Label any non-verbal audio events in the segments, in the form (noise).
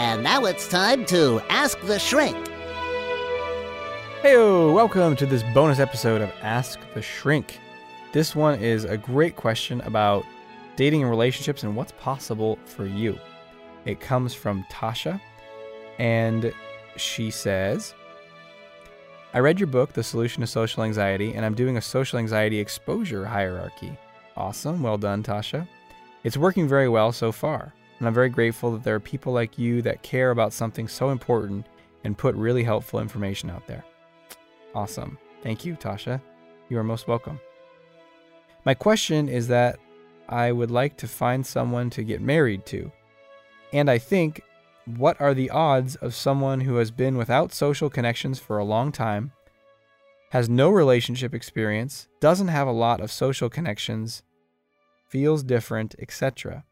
And now it's time to Ask the Shrink. Hey, welcome to this bonus episode of Ask the Shrink. This one is a great question about dating and relationships and what's possible for you. It comes from Tasha, and she says, I read your book, The Solution to Social Anxiety, and I'm doing a social anxiety exposure hierarchy. Awesome. Well done, Tasha. It's working very well so far, and I'm very grateful that there are people like you that care about something so important and put really helpful information out there. Awesome. Thank you, Tasha. You are most welcome. My question is that I would like to find someone to get married to. And I think what are the odds of someone who has been without social connections for a long time, has no relationship experience, doesn't have a lot of social connections, feels different, etc.?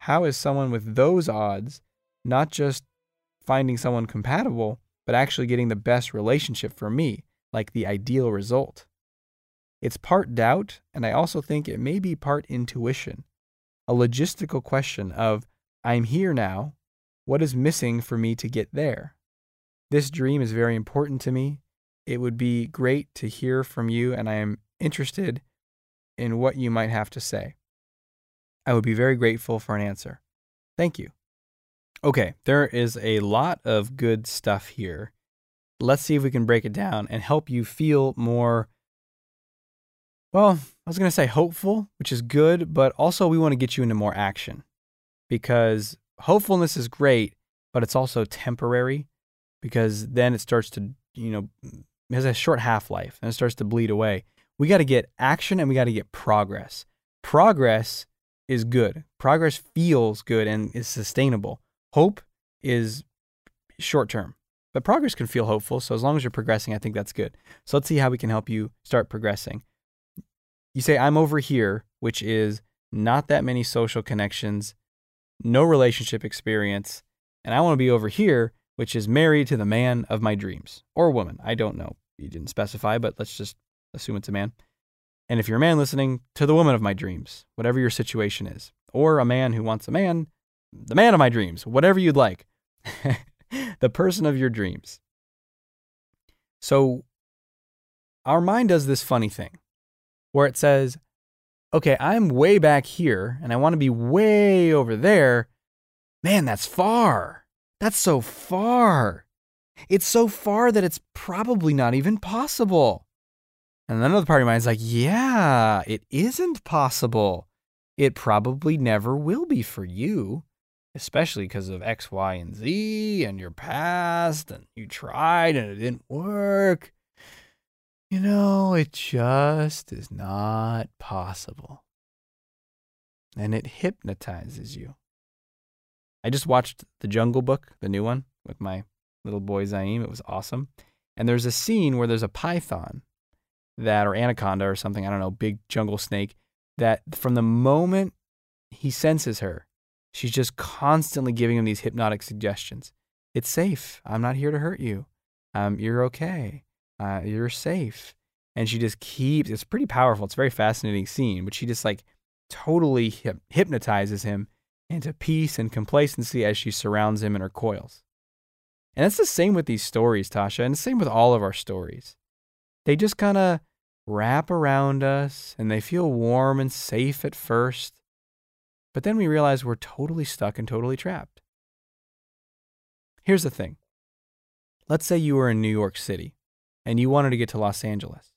How is someone with those odds not just finding someone compatible, but actually getting the best relationship for me, like the ideal result? It's part doubt, and I also think it may be part intuition, a logistical question of, I'm here now, what is missing for me to get there? This dream is very important to me. It would be great to hear from you, and I am interested in what you might have to say. I would be very grateful for an answer. Thank you. Okay, there is a lot of good stuff here. Let's see if we can break it down and help you feel more, well, I was going to say hopeful, which is good, but also we want to get you into more action because hopefulness is great, but it's also temporary because then it starts to, you know, has a short half life and it starts to bleed away. We got to get action and we got to get progress. Progress is good. Progress feels good and is sustainable. Hope is short term, but progress can feel hopeful. So as long as you're progressing, I think that's good. So let's see how we can help you start progressing. You say, I'm over here, which is not that many social connections, no relationship experience, and I want to be over here, which is married to the man of my dreams or woman. I don't know. You didn't specify, but let's just assume it's a man. And if you're a man listening, to the woman of my dreams, whatever your situation is, or a man who wants a man, the man of my dreams, whatever you'd like, (laughs) the person of your dreams. So, our mind does this funny thing where it says, okay, I'm way back here and I want to be way over there. Man, that's far. That's so far. It's so far that it's probably not even possible. And then another part of my mind is like, yeah, it isn't possible. It probably never will be for you, especially because of X, Y, and Z and your past, and you tried and it didn't work. You know, it just is not possible. And it hypnotizes you. I just watched The Jungle Book, the new one, with my little boy Zaim. It was awesome. And there's a scene where there's a python that, or anaconda or something, I don't know, big jungle snake, that from the moment he senses her, she's just constantly giving him these hypnotic suggestions. It's safe. I'm not here to hurt you. Um, you're okay uh, you're safe. And she just keeps, it's pretty powerful. It's a very fascinating scene, but she just like totally hip- hypnotizes him into peace and complacency as she surrounds him in her coils. And it's the same with these stories, Tasha, and the same with all of our stories. They just kind of wrap around us and they feel warm and safe at first, but then we realize we're totally stuck and totally trapped. Here's the thing let's say you were in New York City and you wanted to get to Los Angeles.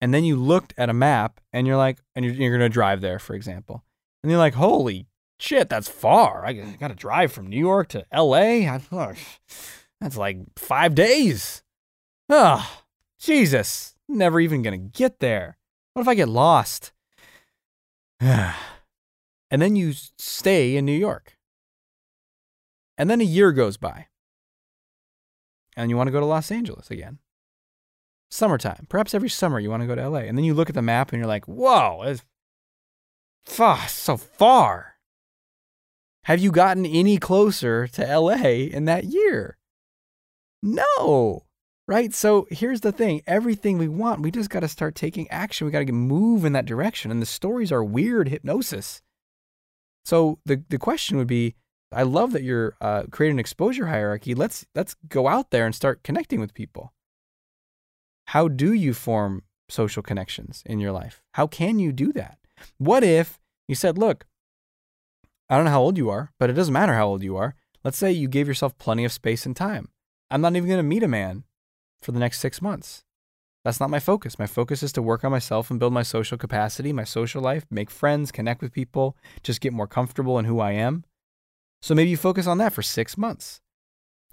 And then you looked at a map and you're like, and you're, you're going to drive there, for example. And you're like, holy shit, that's far. I got to drive from New York to LA. (laughs) that's like five days. Oh, Jesus. Never even to get there. What if I get lost? (sighs) and then you stay in New York. And then a year goes by and you want to go to Los Angeles again. Summertime, perhaps every summer you want to go to LA. And then you look at the map and you're like, whoa, it's far, so far. Have you gotten any closer to LA in that year? No. Right? So here's the thing everything we want, we just got to start taking action. We got to move in that direction. And the stories are weird hypnosis. So the, the question would be I love that you're uh, creating an exposure hierarchy. Let's let's go out there and start connecting with people. How do you form social connections in your life? How can you do that? What if you said, "Look, I don't know how old you are, but it doesn't matter how old you are. Let's say you gave yourself plenty of space and time. I'm not even going to meet a man for the next six months. That's not my focus. My focus is to work on myself and build my social capacity, my social life, make friends, connect with people, just get more comfortable in who I am. So maybe you focus on that for six months.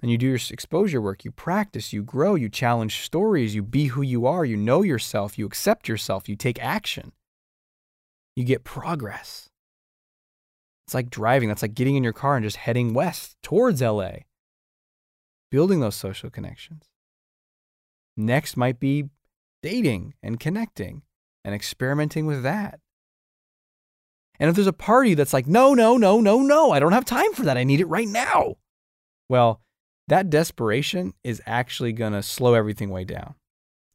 And you do your exposure work, you practice, you grow, you challenge stories, you be who you are, you know yourself, you accept yourself, you take action. You get progress. It's like driving, that's like getting in your car and just heading west towards LA, building those social connections. Next might be dating and connecting and experimenting with that. And if there's a party that's like, no, no, no, no, no, I don't have time for that. I need it right now. Well, that desperation is actually going to slow everything way down.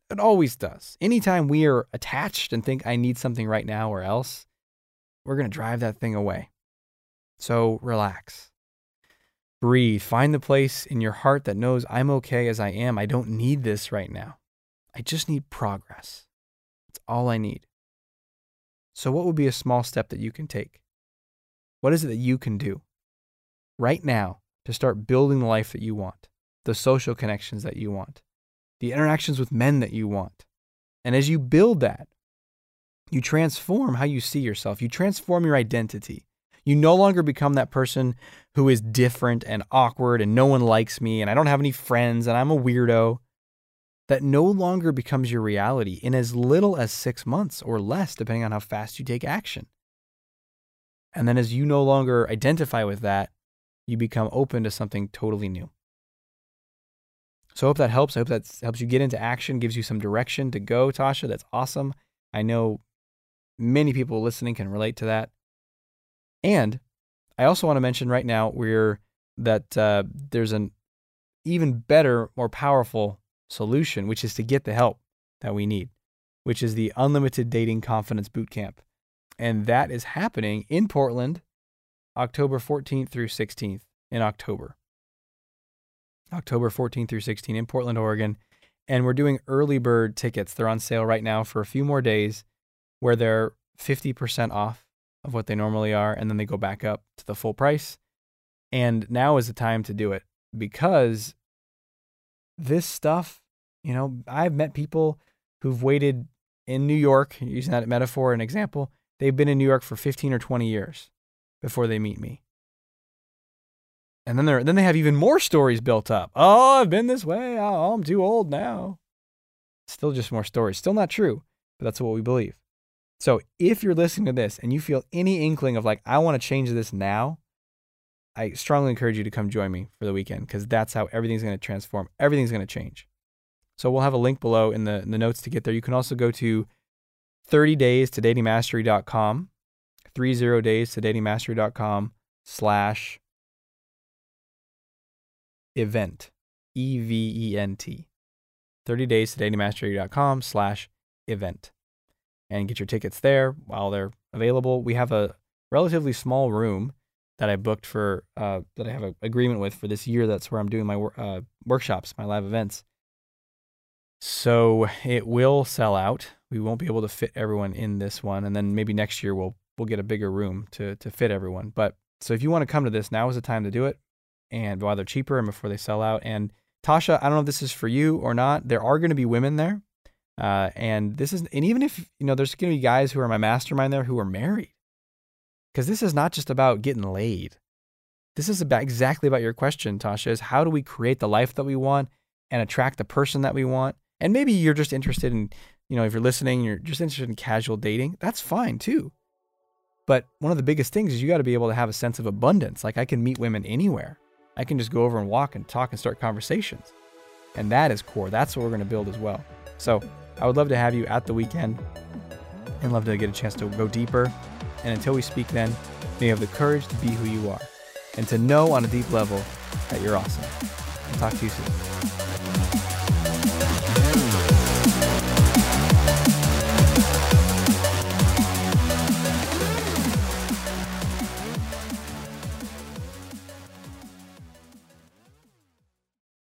It always does. Anytime we are attached and think I need something right now or else, we're going to drive that thing away. So relax. Breathe. Find the place in your heart that knows I'm okay as I am. I don't need this right now. I just need progress. That's all I need. So, what would be a small step that you can take? What is it that you can do right now to start building the life that you want, the social connections that you want, the interactions with men that you want? And as you build that, you transform how you see yourself, you transform your identity. You no longer become that person who is different and awkward and no one likes me and I don't have any friends and I'm a weirdo that no longer becomes your reality in as little as six months or less, depending on how fast you take action. And then as you no longer identify with that, you become open to something totally new. So I hope that helps. I hope that helps you get into action, gives you some direction to go, Tasha. That's awesome. I know many people listening can relate to that. And I also want to mention right now we're that uh, there's an even better, more powerful solution, which is to get the help that we need, which is the Unlimited Dating Confidence Bootcamp. And that is happening in Portland, October 14th through 16th in October. October 14th through 16th in Portland, Oregon. And we're doing early bird tickets. They're on sale right now for a few more days where they're 50% off of what they normally are. And then they go back up to the full price. And now is the time to do it because this stuff you know, I've met people who've waited in New York, using that metaphor and example, they've been in New York for 15 or 20 years before they meet me. And then they're, then they have even more stories built up. Oh, I've been this way. Oh, I'm too old now. Still just more stories. Still not true, but that's what we believe. So if you're listening to this and you feel any inkling of like, I want to change this now, I strongly encourage you to come join me for the weekend because that's how everything's going to transform. Everything's going to change. So we'll have a link below in the, in the notes to get there. You can also go to 30 days to datingmastery.com, 30 days to datingmastery.com slash event, E V E N T. 30 days to datingmastery.com slash event and get your tickets there while they're available. We have a relatively small room that I booked for, uh, that I have an agreement with for this year. That's where I'm doing my uh, workshops, my live events. So it will sell out. We won't be able to fit everyone in this one, and then maybe next year we'll we'll get a bigger room to to fit everyone. But so if you want to come to this, now is the time to do it, and while they're cheaper and before they sell out. And Tasha, I don't know if this is for you or not. There are going to be women there, uh, and this is and even if you know there's going to be guys who are my mastermind there who are married, because this is not just about getting laid. This is about exactly about your question, Tasha. Is how do we create the life that we want and attract the person that we want? And maybe you're just interested in, you know, if you're listening, you're just interested in casual dating, that's fine too. But one of the biggest things is you got to be able to have a sense of abundance. Like I can meet women anywhere. I can just go over and walk and talk and start conversations. And that is core. That's what we're going to build as well. So I would love to have you at the weekend and love to get a chance to go deeper. And until we speak then, may you have the courage to be who you are and to know on a deep level that you're awesome. I'll talk to you soon.